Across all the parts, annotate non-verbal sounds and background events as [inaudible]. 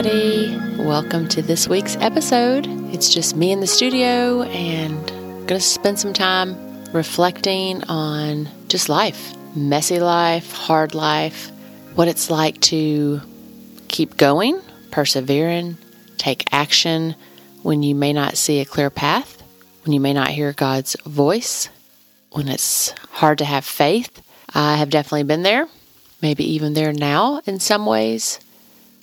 everybody. Welcome to this week's episode. It's just me in the studio and I'm going to spend some time reflecting on just life messy life, hard life, what it's like to keep going, persevering, take action when you may not see a clear path, when you may not hear God's voice, when it's hard to have faith. I have definitely been there, maybe even there now in some ways.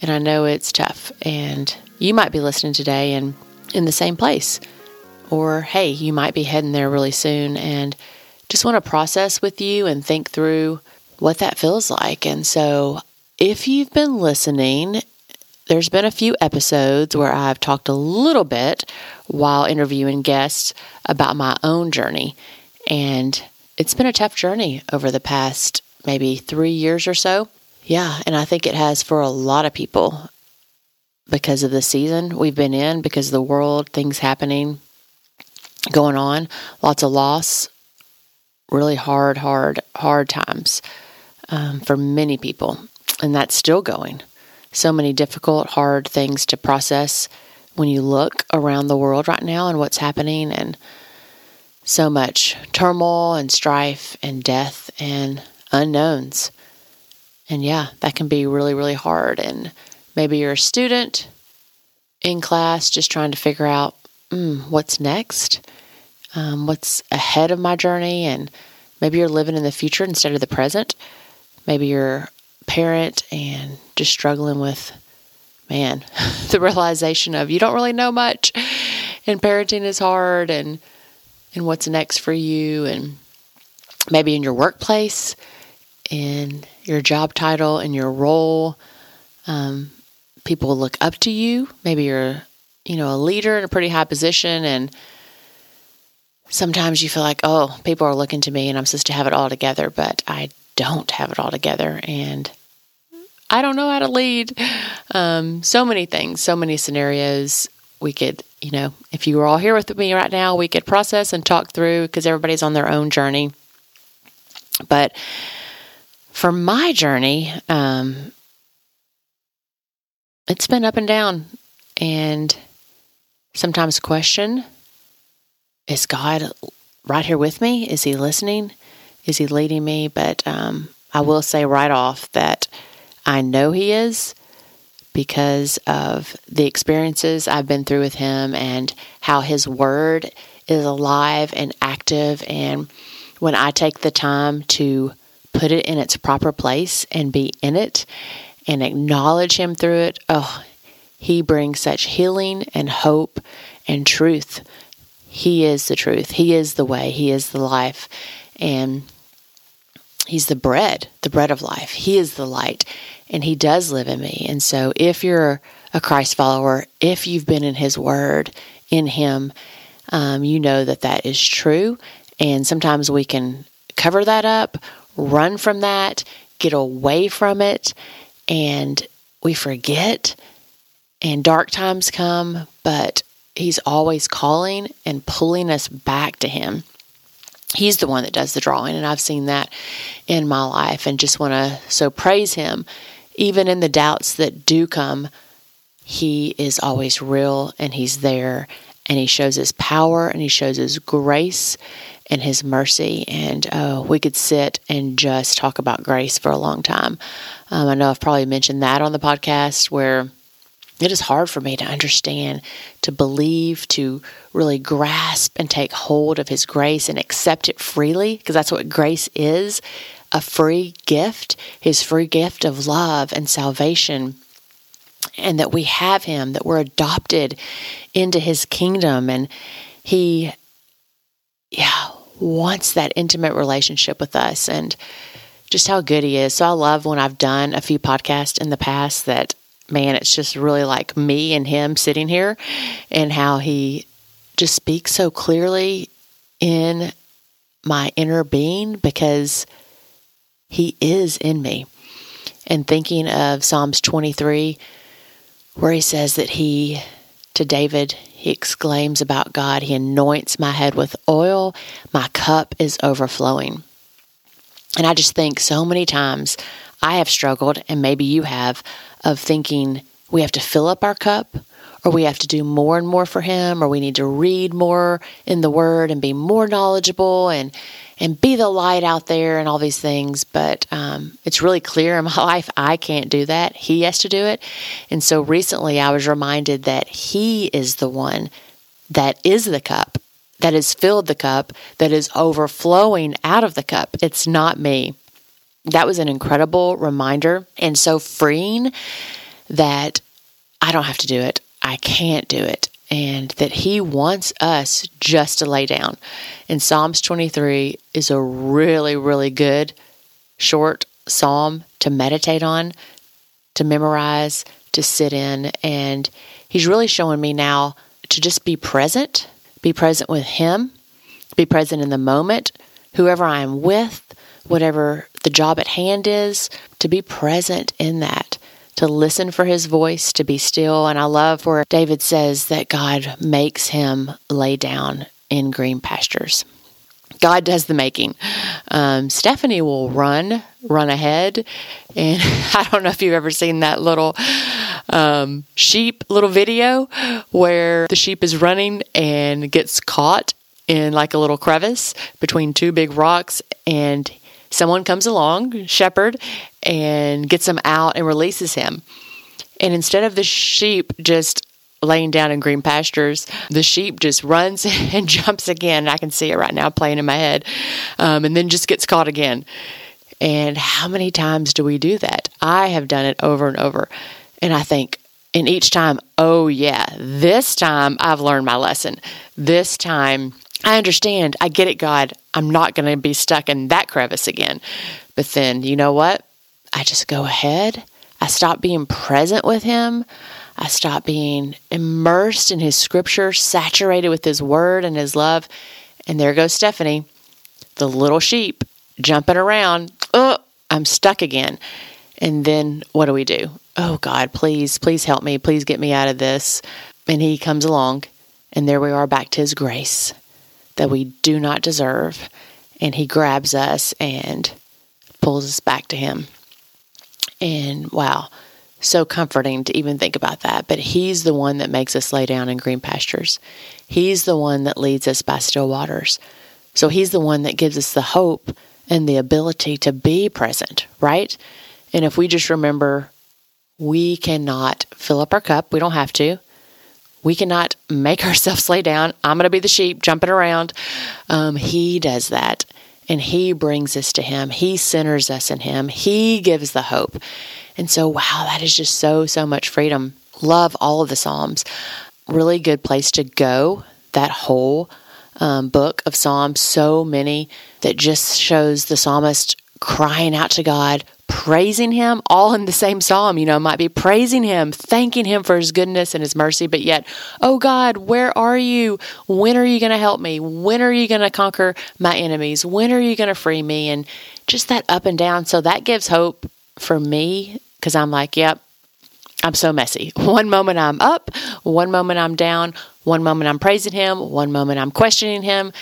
And I know it's tough. And you might be listening today and in the same place. Or, hey, you might be heading there really soon and just want to process with you and think through what that feels like. And so, if you've been listening, there's been a few episodes where I've talked a little bit while interviewing guests about my own journey. And it's been a tough journey over the past maybe three years or so. Yeah, and I think it has for a lot of people because of the season we've been in, because of the world, things happening, going on, lots of loss, really hard, hard, hard times um, for many people. And that's still going. So many difficult, hard things to process when you look around the world right now and what's happening, and so much turmoil and strife and death and unknowns. And yeah, that can be really, really hard. And maybe you're a student in class just trying to figure out mm, what's next um, what's ahead of my journey, and maybe you're living in the future instead of the present. Maybe you're a parent and just struggling with, man, [laughs] the realization of you don't really know much, and parenting is hard, and and what's next for you, and maybe in your workplace, in your job title, and your role. Um, people look up to you. Maybe you're, you know, a leader in a pretty high position, and sometimes you feel like, oh, people are looking to me and I'm supposed to have it all together, but I don't have it all together. And I don't know how to lead. Um, so many things, so many scenarios we could, you know, if you were all here with me right now, we could process and talk through because everybody's on their own journey. But for my journey, um, it's been up and down and sometimes question is God right here with me? Is He listening? Is He leading me? But um, I will say right off that I know He is because of the experiences I've been through with Him and how His Word is alive and active. And when I take the time to put it in its proper place and be in it and acknowledge Him through it, oh, He brings such healing and hope and truth he is the truth. He is the way. He is the life. And He's the bread, the bread of life. He is the light, and He does live in me. And so, if you're a Christ follower, if you've been in His Word, in Him, um, you know that that is true. And sometimes we can cover that up, run from that, get away from it, and we forget. And dark times come, but He's always calling and pulling us back to Him. He's the one that does the drawing, and I've seen that in my life and just want to so praise Him. Even in the doubts that do come, He is always real and He's there and He shows His power and He shows His grace and His mercy. And oh, we could sit and just talk about grace for a long time. Um, I know I've probably mentioned that on the podcast where it is hard for me to understand, to believe, to really grasp and take hold of His grace and accept it freely, because that's what grace is a free gift, His free gift of love and salvation. And that we have Him, that we're adopted into His kingdom. And He, yeah, wants that intimate relationship with us. And just how good he is. So I love when I've done a few podcasts in the past that man, it's just really like me and him sitting here and how he just speaks so clearly in my inner being because he is in me. And thinking of Psalms 23, where he says that he, to David, he exclaims about God, He anoints my head with oil, my cup is overflowing. And I just think so many times I have struggled, and maybe you have, of thinking we have to fill up our cup or we have to do more and more for him or we need to read more in the word and be more knowledgeable and and be the light out there and all these things. But um, it's really clear in [laughs] my life i can't do that. He has to do it. And so recently i was reminded that he is the one that is the cup that has filled the cup that is overflowing out of the cup. It's not me. That was an incredible reminder and so freeing that I don't have to do it. I can't do it. And that He wants us just to lay down. And Psalms 23 is a really, really good short psalm to meditate on, to memorize, to sit in. And He's really showing me now to just be present, be present with Him, be present in the moment, whoever I am with, whatever the job at hand is, to be present in that to listen for his voice, to be still. And I love where David says that God makes him lay down in green pastures. God does the making. Um, Stephanie will run, run ahead. And [laughs] I don't know if you've ever seen that little um, sheep little video where the sheep is running and gets caught in like a little crevice between two big rocks and someone comes along, shepherd, and gets him out and releases him. And instead of the sheep just laying down in green pastures, the sheep just runs [laughs] and jumps again. I can see it right now playing in my head, um, and then just gets caught again. And how many times do we do that? I have done it over and over. And I think, and each time, oh yeah, this time I've learned my lesson. This time I understand. I get it, God. I'm not going to be stuck in that crevice again. But then, you know what? I just go ahead. I stop being present with Him. I stop being immersed in His scripture, saturated with His word and His love. And there goes Stephanie, the little sheep, jumping around. Oh, I'm stuck again. And then what do we do? Oh, God, please, please help me. Please get me out of this. And He comes along, and there we are back to His grace that we do not deserve. And He grabs us and pulls us back to Him. And wow, so comforting to even think about that. But He's the one that makes us lay down in green pastures, He's the one that leads us by still waters. So He's the one that gives us the hope and the ability to be present, right? And if we just remember, we cannot fill up our cup, we don't have to. We cannot make [laughs] ourselves lay down. I'm going to be the sheep jumping around. Um, he does that. And He brings us to Him. He centers us in Him. He gives the hope. And so, wow, that is just so, so much freedom. Love all of the Psalms. Really good place to go. That whole um, book of Psalms, so many that just shows the psalmist crying out to God, praising him all in the same psalm you know might be praising him thanking him for his goodness and his mercy but yet oh god where are you? When are you going to help me? When are you going to conquer my enemies? When are you going to free me? And just that up and down. So that gives hope for me because i'm like yep I'm so messy. [laughs] One moment I'm up, one moment I'm down, one moment I'm praising him, one moment I'm questioning him.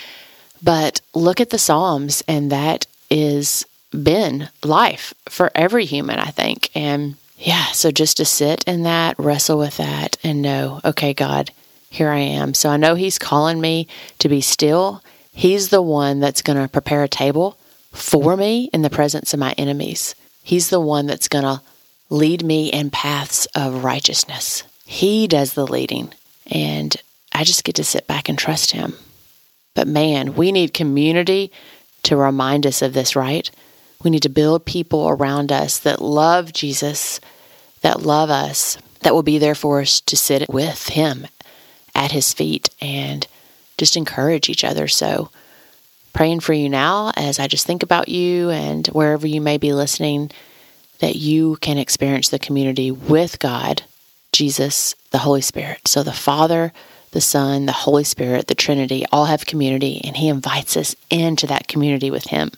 But look at the Psalms, and that is been life for every human, I think. And yeah, so just to sit in that, wrestle with that, and know, okay, God, here I am. So I know He's calling me to be still. He's the one that's going to prepare a table for me in the presence of my enemies. He's the one that's going to lead me in paths of righteousness. He does the leading, and I just get to sit back and trust Him. But man, we need community to remind us of this, right? We need to build people around us that love Jesus, that love us, that will be there for us to sit with Him at His feet and just encourage each other. So, praying for you now as I just think about you and wherever you may be listening, that you can experience the community with God, Jesus, the Holy Spirit. So, the Father, the Son, the Holy Spirit, the Trinity all have community, and He invites us into that community with Him.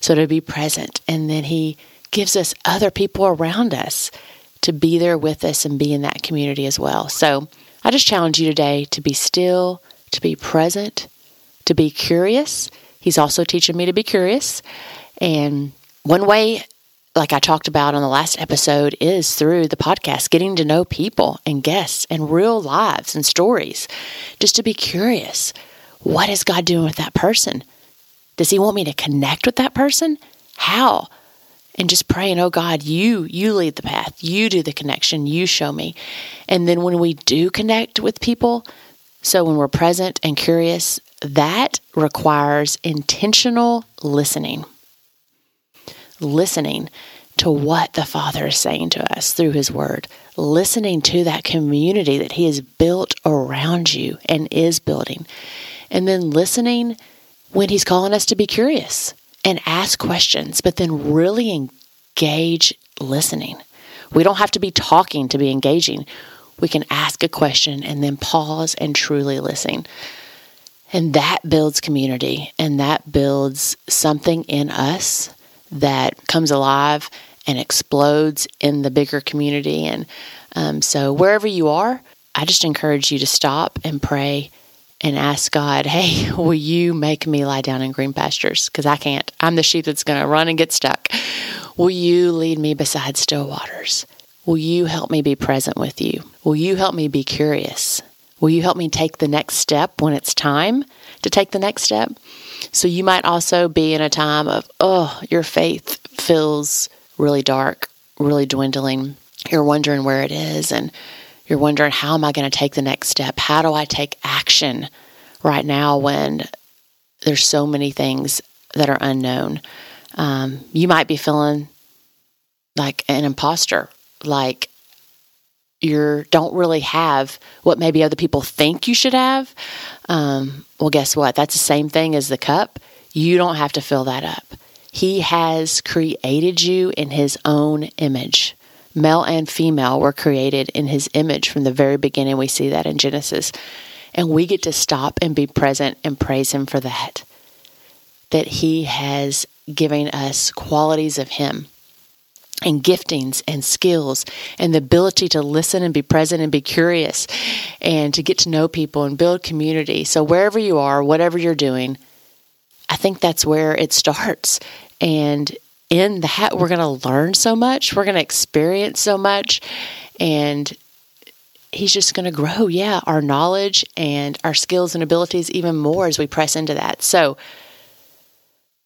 So to be present. And then He gives us other people around us to be there with us and be in that community as well. So I just challenge you today to be still, to be present, to be curious. He's also teaching me to be curious. And one way like I talked about on the last episode, is through the podcast, getting to know people and guests and real lives and stories, just to be curious. What is God doing with that person? Does He want me to connect with that person? How? And just praying, oh God, you you lead the path, you do the connection, you show me. And then when we do connect with people, so when we're present and curious, that requires intentional listening listening to what the Father is saying to us through His Word, listening to that community that He has built around you and is building, and then listening when He's calling us to be curious and ask questions, but then really engage listening. We don't have to be talking to be engaging. We can ask a question and then pause and truly listen. And that builds community and that builds something in us that comes alive and explodes in the bigger community. And um, so, wherever you are, I just encourage you to stop and pray and ask God, hey, [laughs] will you make me lie down in green pastures? Because I can't. I'm the sheep that's going to run and get stuck. Will you lead me beside still waters? Will you help me be present with you? Will you help me be curious? Will you help me take the next step when it's time to take the next step? So you might also be in a time of, oh, your faith feels really dark, really dwindling. You're wondering where it is, and you're wondering, how am I going to take the next step? How do I take action right now when there's so many things that are unknown? Um, you might be feeling like an imposter, like you don't really have what maybe other people think you should have. Um, well, guess what? That's the same thing as the cup. You don't have to fill that up. He has created you in His own image. Male and female were created in His image from the very beginning. We see that in Genesis. And we get to stop and be present and praise Him for that. That He has given us qualities of Him and giftings and skills and the ability to listen and be present and be curious and to get to know people and build community. So, wherever you are, whatever you're doing, I think that's where it starts. And in that, we're going to learn so much, we're going to experience so much, and He's just going to grow, yeah, our knowledge and our skills and abilities even more as we press into that. So,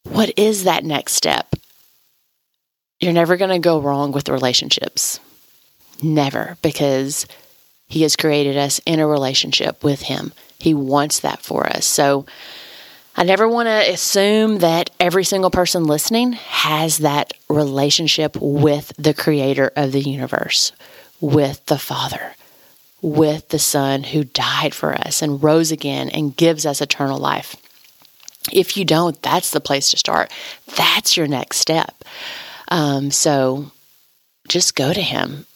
what is that next step? You're never going to go wrong with relationships. Never, because He has created us in a relationship with Him. He wants that for us. So I never want to assume that every single person listening has that relationship with the Creator of the universe, with the Father, with the Son who died for us and rose again and gives us eternal life. If you don't, that's the place to start. That's your next step. Um, so just go to him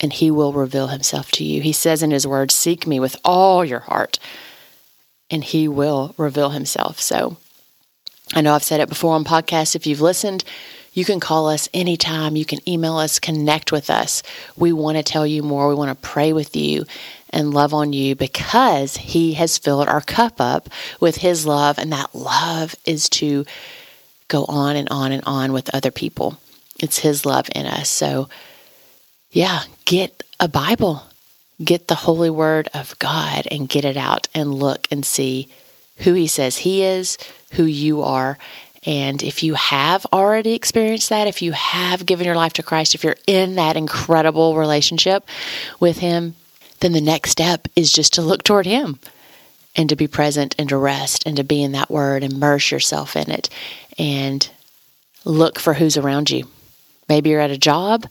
and he will reveal himself to you. He says in his word, Seek me with all your heart, and he will reveal himself. So I know I've said it before on podcasts. If you've listened, you can call us anytime. You can email us, connect with us. We want to tell you more. We want to pray with you and love on you because He has filled our cup up with His love. And that love is to go on and on and on with other people. It's His love in us. So, yeah, get a Bible, get the holy word of God and get it out and look and see who He says He is, who you are. And if you have already experienced that, if you have given your life to Christ, if you're in that incredible relationship with Him, then the next step is just to look toward Him and to be present and to rest and to be in that Word, immerse yourself in it, and look for who's around you. Maybe you're at a job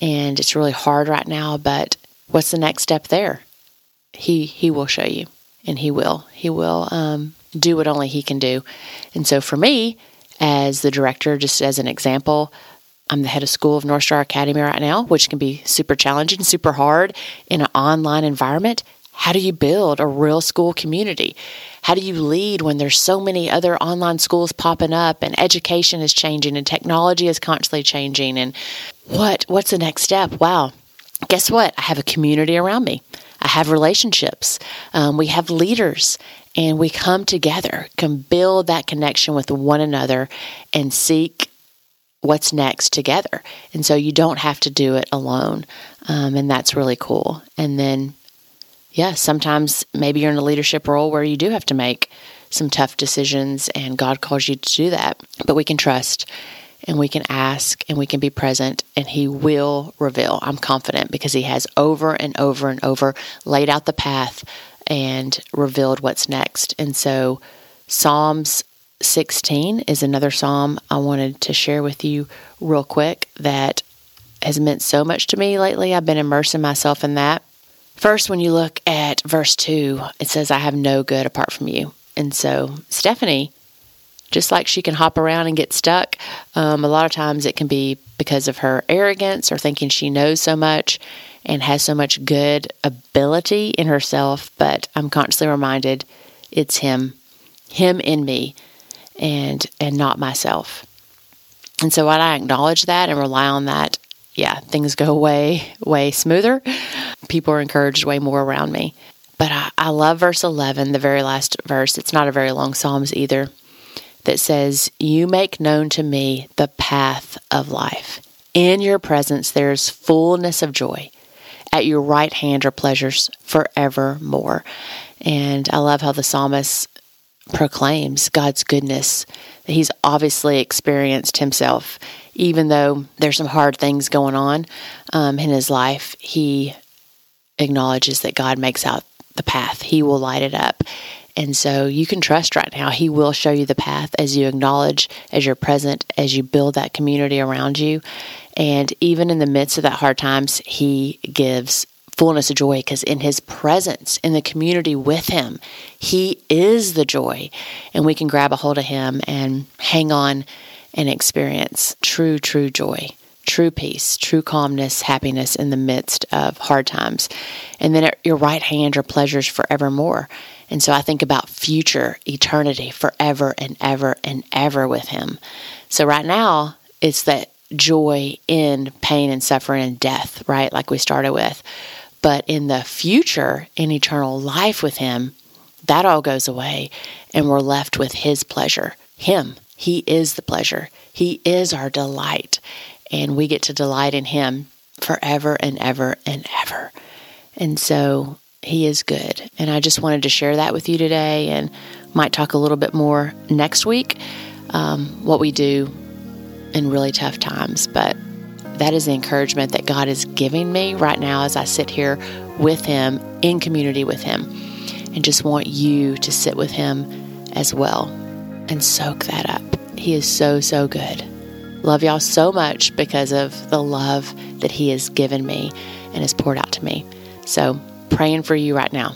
and it's really hard right now, but what's the next step there? He he will show you, and he will he will um, do what only he can do. And so for me, as the director, just as an example, I'm the head of school of North Star Academy right now, which can be super challenging, super hard in an online environment. How do you build a real school community? How do you lead when there's so many other online schools popping up and education is changing and technology is constantly changing and what what's the next step? Wow. Guess what? I have a community around me. I have relationships. Um, we have leaders and we come together, can build that connection with one another and seek what's next together. And so you don't have to do it alone. Um, and that's really cool. And then, yeah, sometimes maybe you're in a leadership role where you do have to make some tough decisions and God calls you to do that. But we can trust and we can ask and we can be present and he will reveal. I'm confident because he has over and over and over laid out the path and revealed what's next. And so Psalms 16 is another psalm I wanted to share with you real quick that has meant so much to me lately. I've been immersing myself in that. First, when you look at verse 2, it says, I have no good apart from you. And so Stephanie just like she can hop around and get stuck, um, a lot of times it can be because of her arrogance or thinking she knows so much and has so much good ability in herself. But I'm constantly reminded it's Him, Him in me, and and not myself. And so when I acknowledge that and rely on that, yeah, things go way way smoother. People are encouraged way more around me. But I, I love verse 11, the very last verse. It's not a very long Psalms either that says, You make known to me the path of life. In your presence there is fullness of joy. At your right hand are pleasures forevermore. And I love how the psalmist proclaims God's goodness, he's obviously experienced himself. Even though there's some hard things going on um, in his life, he acknowledges that God makes out the path, he will light it up. And so you can trust right now. He will show you the path as you acknowledge, as you're present, as you build that community around you. And even in the midst of that hard times, He gives fullness of joy because in His presence, in the community with Him, He is the joy. And we can grab a hold of Him and hang on and experience true, true joy true peace, true calmness, happiness in the midst of hard times. And then at your right hand are pleasures forevermore. And so I think about future eternity forever and ever and ever with Him. So right now, it's that joy in pain and suffering and death, right? Like we started with. But in the future, in eternal life with Him, that all goes away and we're left with His pleasure. Him. He is the pleasure. He is our delight. And we get to delight in Him forever and ever and ever. And so he is good. And I just wanted to share that with you today and might talk a little bit more next week um, what we do in really tough times. But that is the encouragement that God is giving me right now as I sit here with Him in community with Him. And just want you to sit with Him as well and soak that up. He is so, so good. Love y'all so much because of the love that He has given me and has poured out to me. So, praying for you right now.